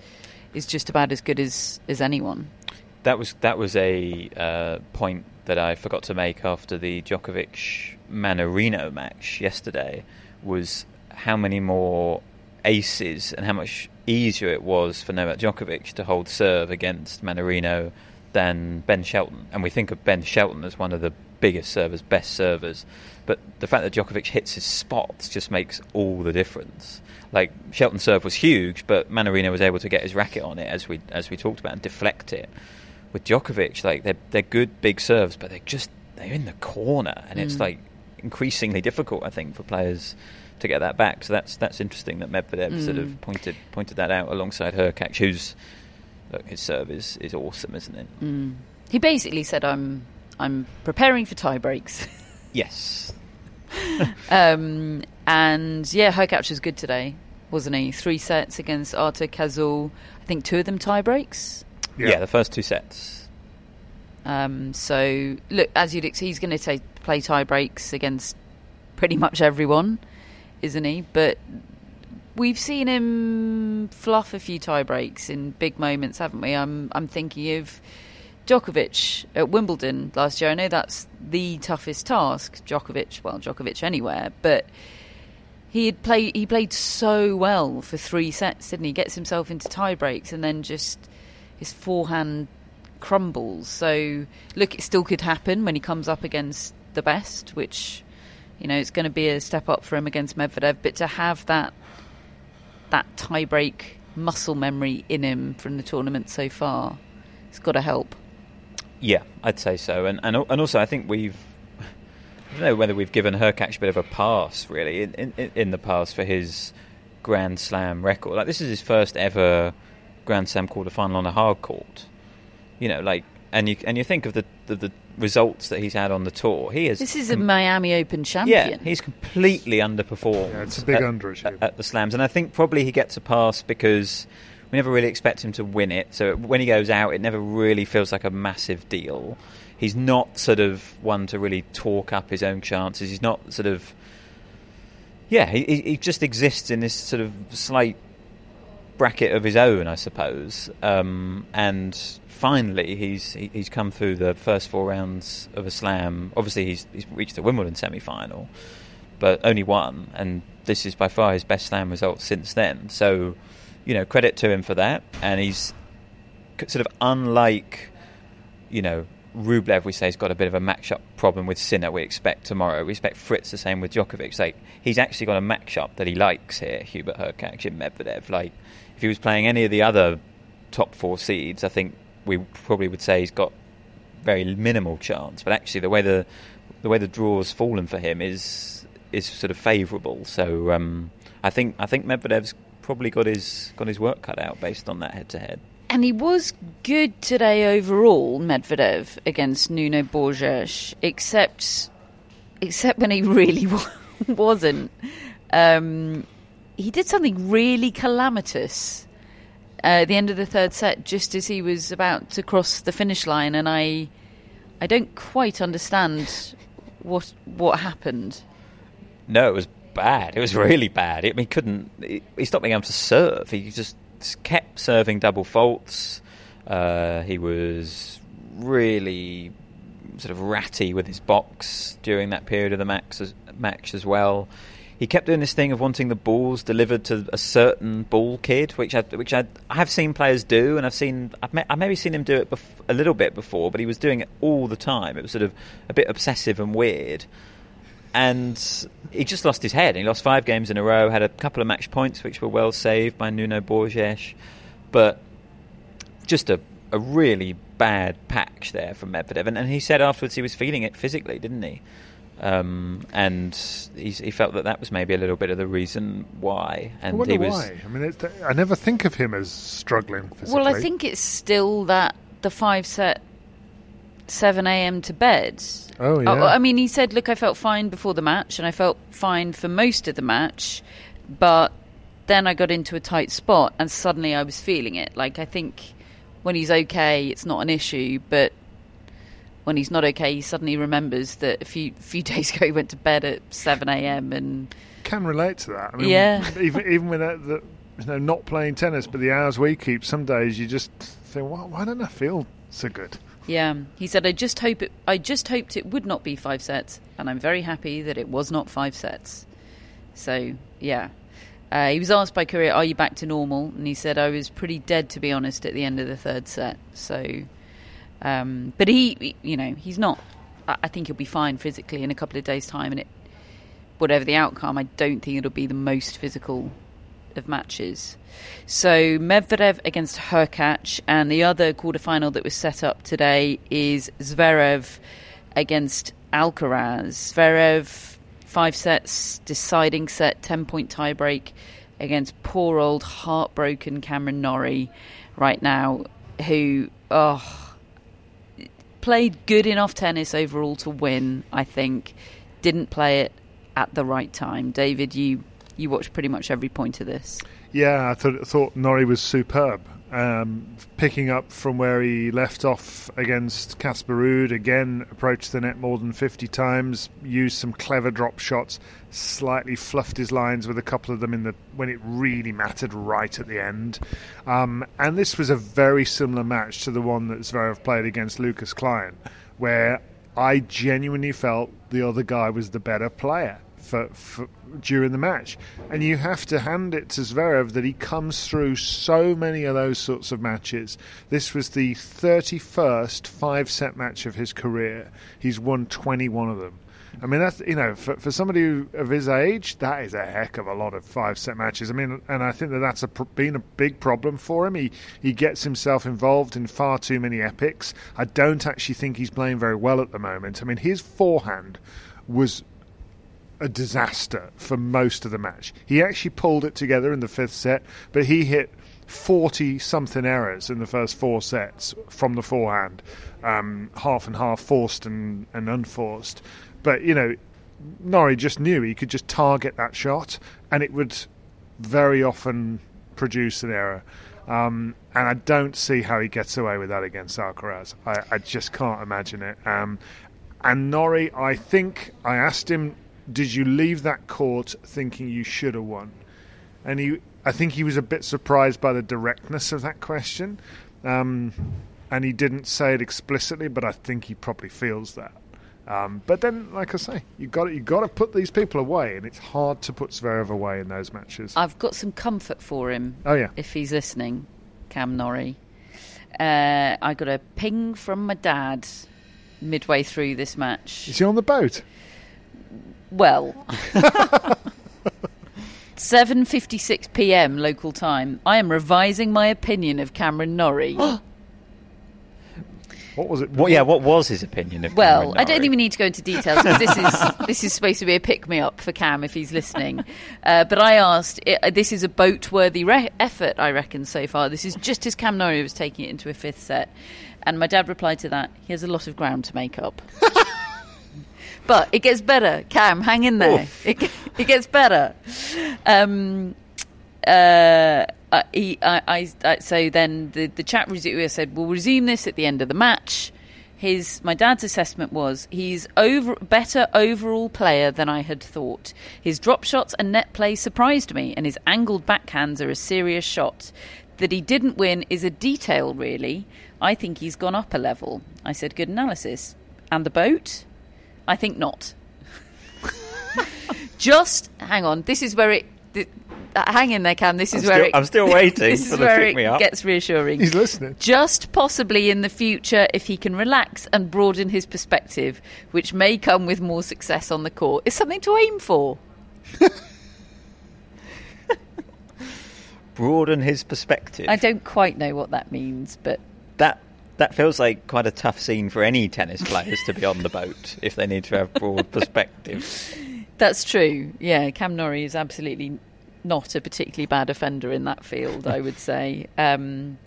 is just about as good as as anyone. That was that was a uh, point that I forgot to make after the Djokovic Mannarino match yesterday. Was how many more aces and how much easier it was for Novak Djokovic to hold serve against Mannarino than Ben Shelton. And we think of Ben Shelton as one of the biggest servers, best servers. But the fact that Djokovic hits his spots just makes all the difference. Like Shelton's serve was huge, but Mannarino was able to get his racket on it as we as we talked about and deflect it. With Djokovic, like they're they're good big serves, but they're just they're in the corner, and it's Mm. like increasingly difficult, I think, for players to get that back. So that's that's interesting that Medvedev sort Mm. of pointed pointed that out alongside Hurkacz, who's look, his serve is, is awesome, isn't it? Mm. He basically said, "I'm I'm preparing for tie breaks." (laughs) Yes. (laughs) um, and yeah, Hurkacz was good today, wasn't he? Three sets against Arthur Cazaux. I think two of them tie breaks. Yeah. the first two sets. Um, so look, as you'd ex- he's going to play tie breaks against pretty much everyone, isn't he? But we've seen him fluff a few tie breaks in big moments, haven't we? I'm I'm thinking of Djokovic at Wimbledon last year. I know that's the toughest task. Djokovic, well, Djokovic anywhere, but he had played. He played so well for three sets, didn't he? Gets himself into tie breaks and then just his forehand crumbles. So look, it still could happen when he comes up against the best, which you know it's going to be a step up for him against Medvedev. But to have that that tie break muscle memory in him from the tournament so far, it's got to help. Yeah, I'd say so, and and and also I think we've. I don't know whether we've given Hurkacz a bit of a pass, really, in, in in the past for his Grand Slam record. Like this is his first ever Grand Slam quarterfinal on a hard court. You know, like, and you and you think of the the, the results that he's had on the tour. He has This is a Miami Open champion. yeah, he's completely underperformed. Yeah, it's a big at, underachievement. at, at the slams, and I think probably he gets a pass because we never really expect him to win it. So when he goes out, it never really feels like a massive deal. He's not sort of one to really talk up his own chances. He's not sort of yeah. He he he just exists in this sort of slight bracket of his own, I suppose. Um, and finally, he's he, he's come through the first four rounds of a slam. Obviously, he's he's reached the Wimbledon semi-final, but only one, and this is by far his best slam result since then. So, you know, credit to him for that. And he's sort of unlike, you know, Rublev, we say, has got a bit of a match-up problem with Sinner. We expect tomorrow. We expect Fritz the same with Djokovic. Like he's actually got a match-up that he likes here. Hubert Hurkacz and Medvedev. Like if he was playing any of the other top four seeds, I think we probably would say he's got very minimal chance. But actually, the way the the way the draw's fallen for him is is sort of favourable. So um, I think I think Medvedev's probably got his got his work cut out based on that head-to-head. And he was good today overall, Medvedev against Nuno Borges, except except when he (laughs) really wasn't. Um, he did something really calamitous uh, at the end of the third set, just as he was about to cross the finish line, and I I don't quite understand what what happened. No, it was bad. It was really bad. I mean, he couldn't. He stopped being able to serve. He just kept serving double faults. Uh, he was really sort of ratty with his box during that period of the max as, match as well. He kept doing this thing of wanting the balls delivered to a certain ball kid, which I, which I, I have seen players do, and I've seen I've, I've maybe seen him do it bef- a little bit before, but he was doing it all the time. It was sort of a bit obsessive and weird and he just lost his head. He lost five games in a row, had a couple of match points which were well saved by Nuno Borges, but just a, a really bad patch there from Medvedev. And, and he said afterwards he was feeling it physically, didn't he? Um, and he, he, felt that that was maybe a little bit of the reason why. And I wonder he was. Why? I mean, it, I never think of him as struggling physically. Well, I think it's still that the five set 7 a.m. to bed. Oh, yeah. I mean, he said, look, I felt fine before the match and I felt fine for most of the match, but then I got into a tight spot and suddenly I was feeling it. Like, I think when he's okay, it's not an issue, but when he's not okay, he suddenly remembers that a few (laughs) few days ago he went to bed at 7 a.m. and. Can relate to that. I mean, yeah. (laughs) even, even with that, the, you know, not playing tennis, but the hours we keep, some days you just think, well, why don't I feel so good? Yeah, he said, "I just hope it. I just hoped it would not be five sets, and I'm very happy that it was not five sets." So yeah, uh, he was asked by Courier, "Are you back to normal?" And he said, "I was pretty dead, to be honest, at the end of the third set." So, um, but he, you know, he's not. I think he'll be fine physically in a couple of days' time, and it, whatever the outcome, I don't think it'll be the most physical of matches. So Medvedev against Hurkacz, and the other quarterfinal that was set up today is Zverev against Alcaraz. Zverev five sets, deciding set, ten point tiebreak against poor old heartbroken Cameron Norrie right now, who oh played good enough tennis overall to win. I think didn't play it at the right time. David, you you watched pretty much every point of this. Yeah, I thought, thought Norrie was superb. Um, picking up from where he left off against Casper Ruud, again approached the net more than 50 times, used some clever drop shots, slightly fluffed his lines with a couple of them in the when it really mattered right at the end. Um, and this was a very similar match to the one that Zverev played against Lucas Klein, where I genuinely felt the other guy was the better player for, for, during the match. And you have to hand it to Zverev that he comes through so many of those sorts of matches. This was the 31st five set match of his career. He's won 21 of them. I mean, that's you know, for, for somebody of his age, that is a heck of a lot of five set matches. I mean, and I think that that's a, been a big problem for him. He he gets himself involved in far too many epics. I don't actually think he's playing very well at the moment. I mean, his forehand was a disaster for most of the match. He actually pulled it together in the fifth set, but he hit 40 something errors in the first four sets from the forehand, um, half and half, forced and, and unforced. But, you know, Norrie just knew he could just target that shot and it would very often produce an error. Um, and I don't see how he gets away with that against Alcaraz. I, I just can't imagine it. Um, and Norrie, I think I asked him did you leave that court thinking you should have won? And he, I think he was a bit surprised by the directness of that question. Um, and he didn't say it explicitly, but I think he probably feels that. Um, but then, like I say, you got you got to put these people away, and it's hard to put Zverev away in those matches. I've got some comfort for him. Oh yeah, if he's listening, Cam Norrie. Uh, I got a ping from my dad midway through this match. Is he on the boat? Well, 7:56 p.m. local time. I am revising my opinion of Cameron Norrie. (gasps) What was it? What, yeah, what was his opinion of Cameron? Well, Cameron I don't Norrie? even need to go into details because this is (laughs) this is supposed to be a pick me up for Cam if he's listening. Uh, but I asked, i this is a boat worthy re- effort, I reckon, so far. This is just as Cam Norrie was taking it into a fifth set, and my dad replied to that: he has a lot of ground to make up. (laughs) but it gets better, Cam. Hang in there. It, it gets better. Um, uh, I, he, I, I, I, so then the, the chat resumed. I said, "We'll resume this at the end of the match." His, my dad's assessment was he's over better overall player than I had thought. His drop shots and net play surprised me, and his angled backhands are a serious shot. That he didn't win is a detail, really. I think he's gone up a level. I said, "Good analysis." And the boat? I think not. Just hang on. This is where it. th- uh, hang in there, Cam. This is I'm where still- it. I'm still (laughs) waiting this is the where pick me it up. gets reassuring. He's listening. Just possibly in the future, if he can relax and broaden his perspective, which may come with more success on the court, is something to aim for. (laughs) broaden his perspective. I don't quite know what that means, but that that feels like quite a tough scene for any tennis players to be on the boat if they need to have broad perspective. that's true. Yeah, Cam Norrie is absolutely not a particularly bad offender in that field, I would say. Um,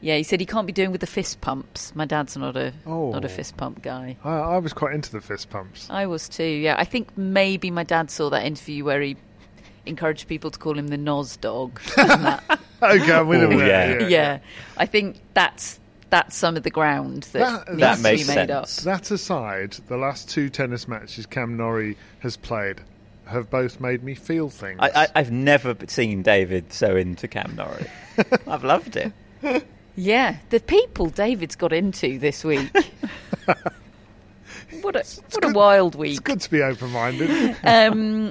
yeah, he said he can't be doing with the fist pumps. My dad's not a not a Oh. fist pump guy. I, I was quite into the fist pumps. I was too. Yeah, I think maybe my dad saw that interview where he encouraged people to call him the Nos dog. (laughs) Okay, I'm with him Oh, there, yeah. yeah. I think that's that's some of the ground that, That- needs that to makes be made sense. up. That aside, the last two tennis matches Cam Norrie has played have both made me feel things. I, I, I've never seen David so into Cam Norrie. (laughs) I've loved it. Yeah, the people David's got into this week. (laughs) what a what a wild week! it's good to be open-minded. (laughs) Um,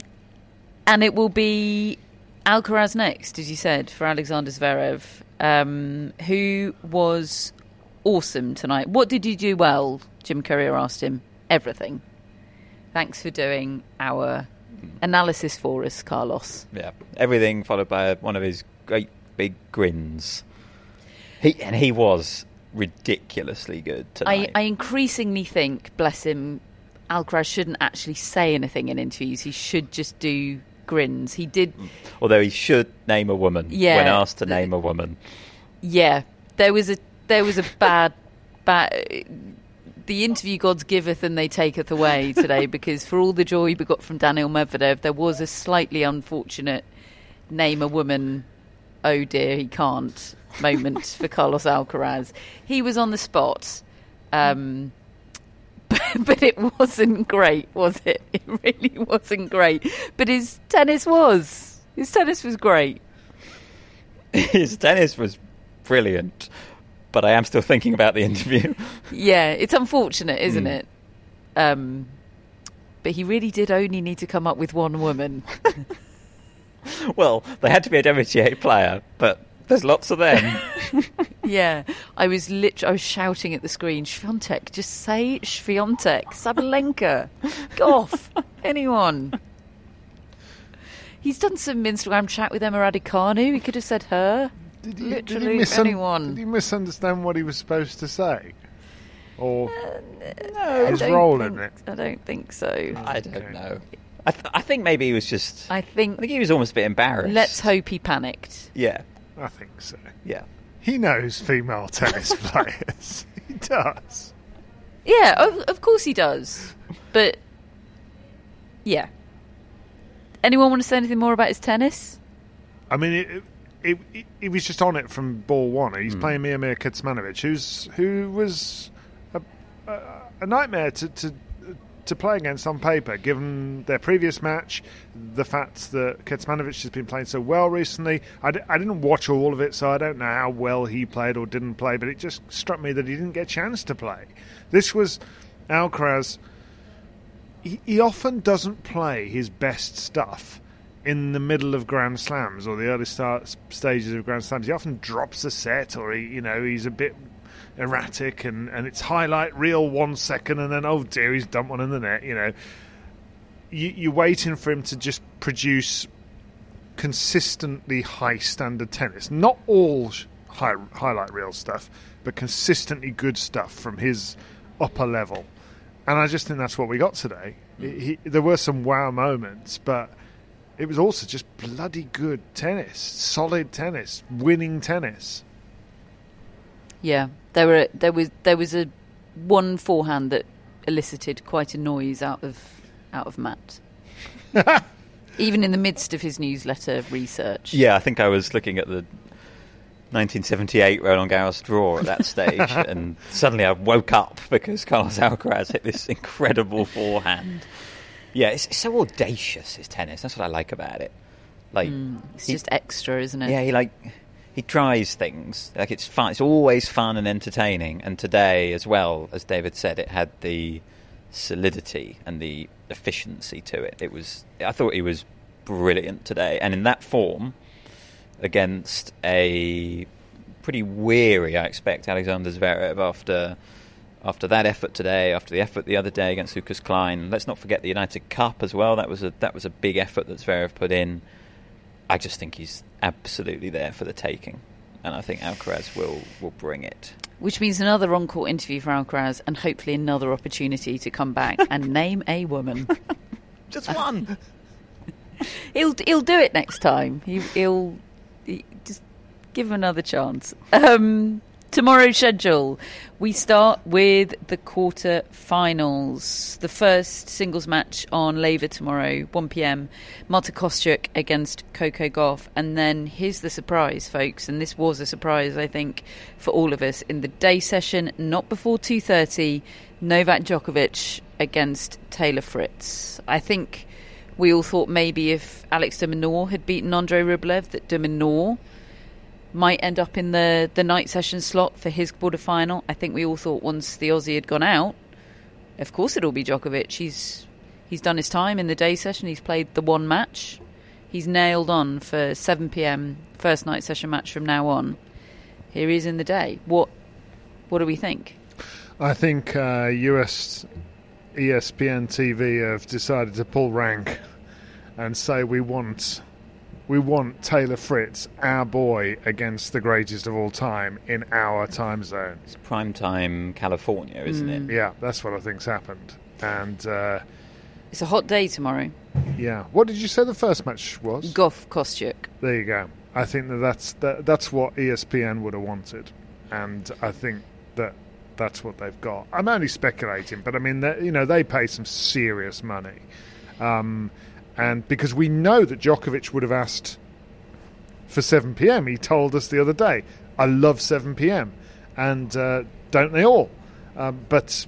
and it will be Alcaraz next, as you said, for Alexander Zverev, um, who was awesome tonight. What did you do well? Jim Courier asked him. Everything. Thanks for doing our analysis for us, Carlos. Yeah, everything followed by one of his great big grins. He and he was ridiculously good I. I increasingly think, bless him, Alcaraz shouldn't actually say anything in interviews. He should just do grins. He did, Although he should name a woman Yeah. when asked to name a woman. yeah. There was a there was a bad bad. The interview gods giveth and they taketh away today (laughs) because for all the joy we got from Daniil Medvedev, there was a slightly unfortunate name a woman. Oh dear, he can't moment for Carlos Alcaraz. He was on the spot. Um, but, (laughs) but it wasn't great, was it? (laughs) It really wasn't great. But his tennis was. His tennis was great. His tennis was brilliant, but I am still thinking about the (laughs) interview. Yeah, it's unfortunate, isn't Mm. it? Um, but he really did only need to come up with one woman. (laughs) well, they had to be a WTA player, but there's lots of them. (laughs) yeah, I was lit- I was shouting at the screen, Swiatek, just say Swiatek, Sabalenka, Gauff, anyone. He's done some Instagram chat with Emma Raducanu. He could have said her. Did he, Literally did he misun- anyone. Did he misunderstand what he was supposed to say? Or uh, I his don't role think- in it? I don't think so. I don't know. I, th- I think maybe he was just. I think. I think he was almost a bit embarrassed. Let's hope he panicked. Yeah, I think so. yeah. He knows female tennis (laughs) players. he does. Yeah, of, of course he does. But yeah. Anyone want to say anything more about his tennis? I mean, it, it, it, he was just on it from ball one. He's Hmm. playing Miomir Kecmanovic, who's who was a, a, a nightmare to, to to play against on paper, given their previous match, the fact that Kecmanovic has been playing so well recently. I, d- I didn't watch all of it, so I don't know how well he played or didn't play, but it just struck me that he didn't get a chance to play. This was Alcaraz. He, he often doesn't play his best stuff in the middle of Grand Slams or the early start stages of Grand Slams. He often drops a set, or he, you know, he's a bit erratic and, and it's highlight reel one second and then oh dear he's dumped one in the net. You know, you, you're waiting for him to just produce consistently high standard tennis. Not all high, highlight reel stuff, but consistently good stuff from his upper level. And I just think that's what we got today. Mm. He, he, there were some wow moments, but it was also just bloody good tennis, solid tennis, winning tennis. Yeah, there were there was there was a one forehand that elicited quite a noise out of out of Matt. (laughs) Even in the midst of his newsletter research. Yeah, I think I was looking at the 1978 Roland Garros draw at that stage, (laughs) and suddenly I woke up because Carlos Alcaraz hit this incredible forehand. Yeah, it's, it's so audacious. His tennis. That's what I like about it. Like Mm, it's he- just extra, isn't it? Yeah, he like he tries things. Like it's fun. It's always fun and entertaining. And today, as well as David said, it had the solidity and the efficiency to it. It was. I thought he was brilliant today, and in that form against a pretty weary, I expect, Alexander Zverev after after that effort today, after the effort the other day against Lucas Klein. Let's not forget the United Cup as well. That was a that was a big effort that Zverev put in. I just think he's absolutely there for the taking, and I think Alcaraz will will bring it. Which means another on-court interview for Alcaraz, and hopefully another opportunity to come back and (laughs) name a woman. (laughs) Just one. (laughs) he'll he'll do it next time. He, he'll he, just give him another chance. Um, tomorrow's schedule, we start with the quarter finals. The first singles match on Laver tomorrow, 1 p.m. Marta Kostyuk against Coco Gauff, and then here's the surprise, folks. And this was a surprise, I think, for all of us in the day session, not before 2:30. Novak Djokovic against Taylor Fritz. I think we all thought maybe if Alex de Minaur had beaten Andre Rublev, that de Minaur might end up in the, the night session slot for his quarterfinal. I think we all thought once the Aussie had gone out, of course it'll be Djokovic. He's he's done his time in the day session. He's played the one match. He's nailed on for 7 p.m. first night session match from now on. Here he is in the day. What what do we think? I think uh, US ESPN TV have decided to pull rank and say we want we want Taylor Fritz, our boy, against the greatest of all time in our time zone. It's prime time California, isn't it? Yeah, that's what I think's happened. And uh, It's a hot day tomorrow. yeah, what did you say the first match was? Gauff Kostyuk. There you go. I think that that's that, that's what ESPN would have wanted, and I think that that's what they've got. I'm only speculating, but I mean, you know, they pay some serious money, um, and because we know that Djokovic would have asked for 7 p.m. He told us the other day, "I love 7 p.m." and uh, don't they all? Um, but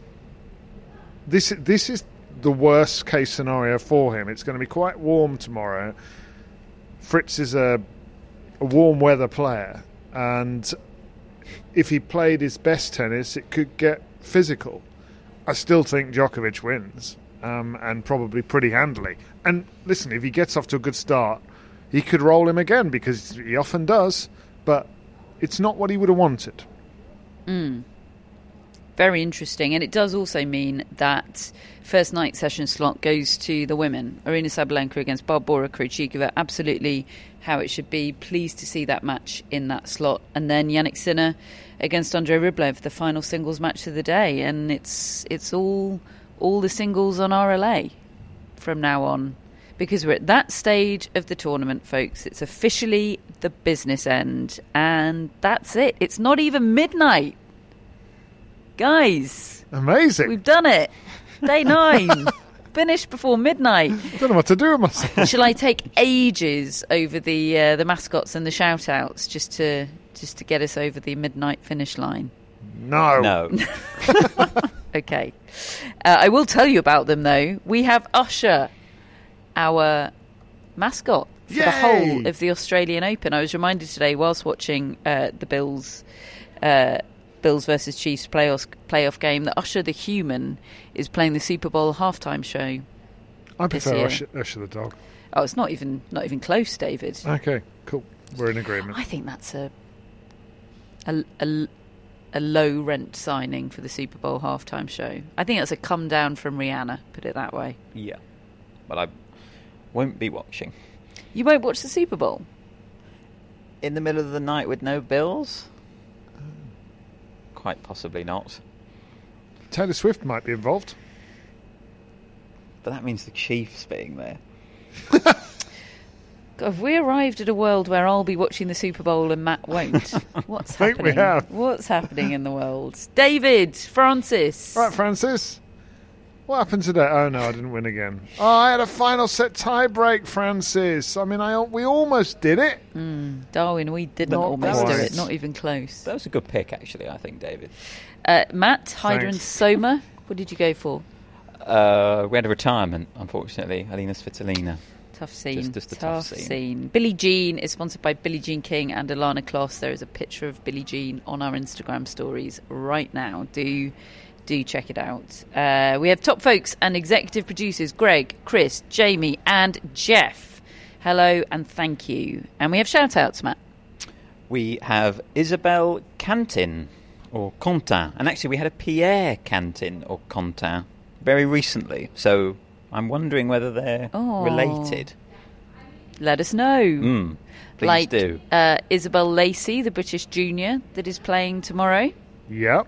this this is the worst case scenario for him. It's going to be quite warm tomorrow. Fritz is a, a warm weather player, and if he played his best tennis, it could get physical. I still think Djokovic wins, um, and probably pretty handily. And listen, if he gets off to a good start, he could roll him again because he often does. But it's not what he would have wanted. Mm. Very interesting. And it does also mean that first night session slot goes to the women. Aryna Sabalenka against Barbora Krejcikova. Absolutely how it should be. Pleased to see that match in that slot. And then Jannik Sinner against Andrei Rublev, the final singles match of the day. And it's it's all all the singles on RLA from now on. Because we're at that stage of the tournament, folks. It's officially the business end. And that's it. It's not even midnight. Guys, Amazing. we've done it. Day (laughs) nine. Finished before midnight. I don't know what to do with myself. Shall I take ages over the uh, the mascots and the shout outs just to just to get us over the midnight finish line? No. No. (laughs) (laughs) Okay. Uh, I will tell you about them though. We have Usher, our mascot for the whole of the Australian Open. I was reminded today whilst watching uh, the Bills. Uh, Bills versus Chiefs playoff playoff game that Usher the human is playing the Super Bowl halftime show. I prefer. Usher, Usher the dog. Oh, it's not even not even close, David. Okay, cool. We're in agreement. I think that's a a, a a low rent signing for the Super Bowl halftime show. I think that's a come down from Rihanna. Put it that way. Yeah, but I won't be watching You won't watch the Super Bowl. in the middle of the night with no bills. Quite possibly not. Taylor Swift might be involved. But that means the Chiefs being there. (laughs) God, have we arrived at a world where I'll be watching the Super Bowl and Matt won't? (laughs) What's think we happening? have. What's happening in the world? David, Francis. Right, Francis. What happened today? Oh no, I didn't win again. Oh, I had a final set tie break, Francis. I mean, I we almost did it. Mm, Darwin, we didn't Not almost do it. Not even close. That was a good pick, actually. I think, David. Uh, Matt, Hydra and Soma. What did you go for? Uh, we had a retirement, unfortunately. Elina Svitolina. Tough scene. Just- just a tough scene. scene. Billie Jean is sponsored by Billie Jean King and Ilana Kloss. There is a picture of Billie Jean on our Instagram stories right now. Do do check it out. Uh, we have top folks and executive producers Greg, Chris, Jamie, and Jeff. Hello and thank you. And we have shout outs, Matt. We have Isabelle Cantin, or Contin. And actually, we had a Pierre Cantin, or Contin, very recently. So I'm wondering whether they're Oh. related. Let us know. Mm, please like do. Uh, Isabel Lacey, the British junior that is playing tomorrow. Yep.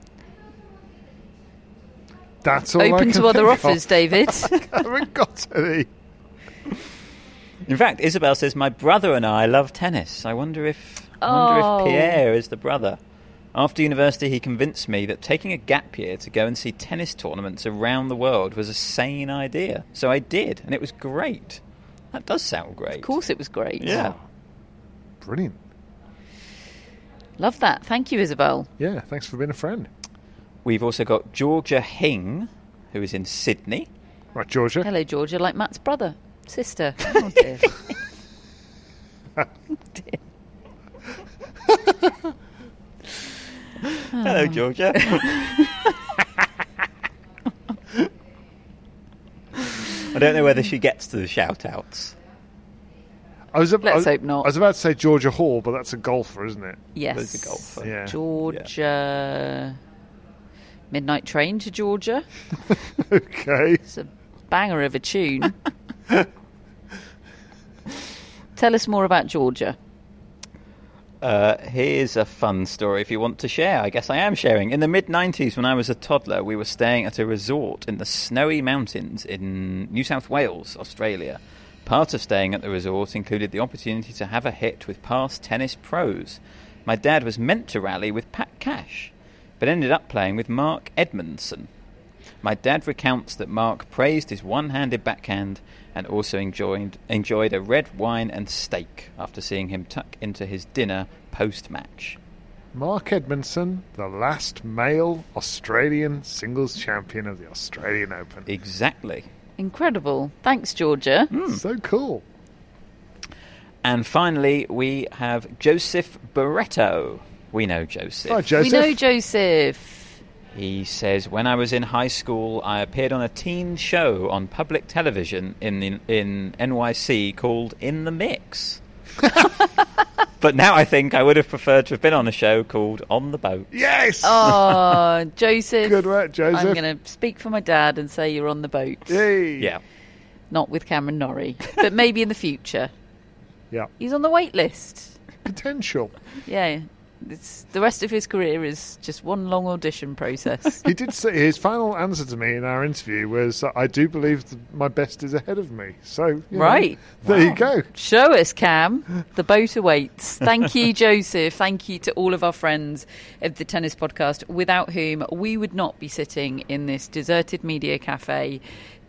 That's all I Open can to other think of. offers, David. (laughs) I haven't got any. In fact, Isabel says, My brother and I love tennis. I wonder if I wonder Oh. if Pierre is the brother. After university, he convinced me that taking a gap year to go and see tennis tournaments around the world was a sane idea. So I did, and it was great. That does sound great. Of course, it was great. Yeah. Brilliant. Love that. Thank you, Isabel. Yeah, thanks for being a friend. We've also got Georgia Hing, who is in Sydney. Right, Georgia. Hello, Georgia, like Matt's brother, sister. (laughs) Oh, dear. (laughs) (laughs) Hello, Georgia. (laughs) I don't know whether she gets to the shout outs. I was, ab- Let's I was- hope not. I was about to say Georgia Hall, but that's a golfer, isn't it? yes. There's a golfer. Yeah. Georgia. Midnight Train to Georgia. (laughs) Okay. It's a banger of a tune. (laughs) Tell us more about Georgia. Uh, here's a fun story if you want to share. I guess I am sharing. In the mid 90s, when I was a toddler, we were staying at a resort in the snowy mountains in New South Wales, Australia. Part of staying at the resort included the opportunity to have a hit with past tennis pros. My dad was meant to rally with Pat Cash, but ended up playing with Mark Edmondson. My dad recounts that Mark praised his one-handed backhand and also enjoyed enjoyed a red wine and steak after seeing him tuck into his dinner post-match. Mark Edmondson, the last male Australian singles champion of the Australian Open. Exactly. Incredible. Thanks, Georgia. Hmm. So cool. And finally, we have Joseph Barretto. We know Joseph. Hi, Joseph. We know Joseph. He says, When I was in high school, I appeared on a teen show on public television in, the, in NYC called In the Mix. (laughs) but now I think I would have preferred to have been on a show called On the Boat. Yes! Oh, (laughs) Joseph. Good work, Joseph. I'm going to speak for my dad and say you're on the boat. Yay. Yeah. Not with Cameron Norrie, but maybe in the future. (laughs) Yeah. He's on the wait list. Potential. Yeah. It's, the rest of his career is just one long audition process. (laughs) He did say his final answer to me in our interview was, "I do believe my best is ahead of me." So, you know, Right. there you go. Show us, Cam. The boat awaits. Thank you, (laughs) Joseph. Thank you to all of our friends of the Tennis Podcast, without whom we would not be sitting in this deserted media cafe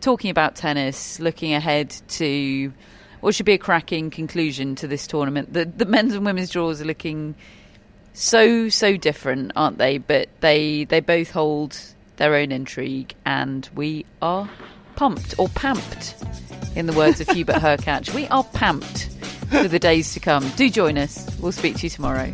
talking about tennis, looking ahead to what should be a cracking conclusion to this tournament. The, the men's and women's draws are looking so so different, aren't they? But they they both hold their own intrigue, and we are pumped or pamped, in the words of (laughs) Hubert Hurkacz. We are pamped for the days to come. Do join us. We'll speak to you tomorrow.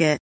It.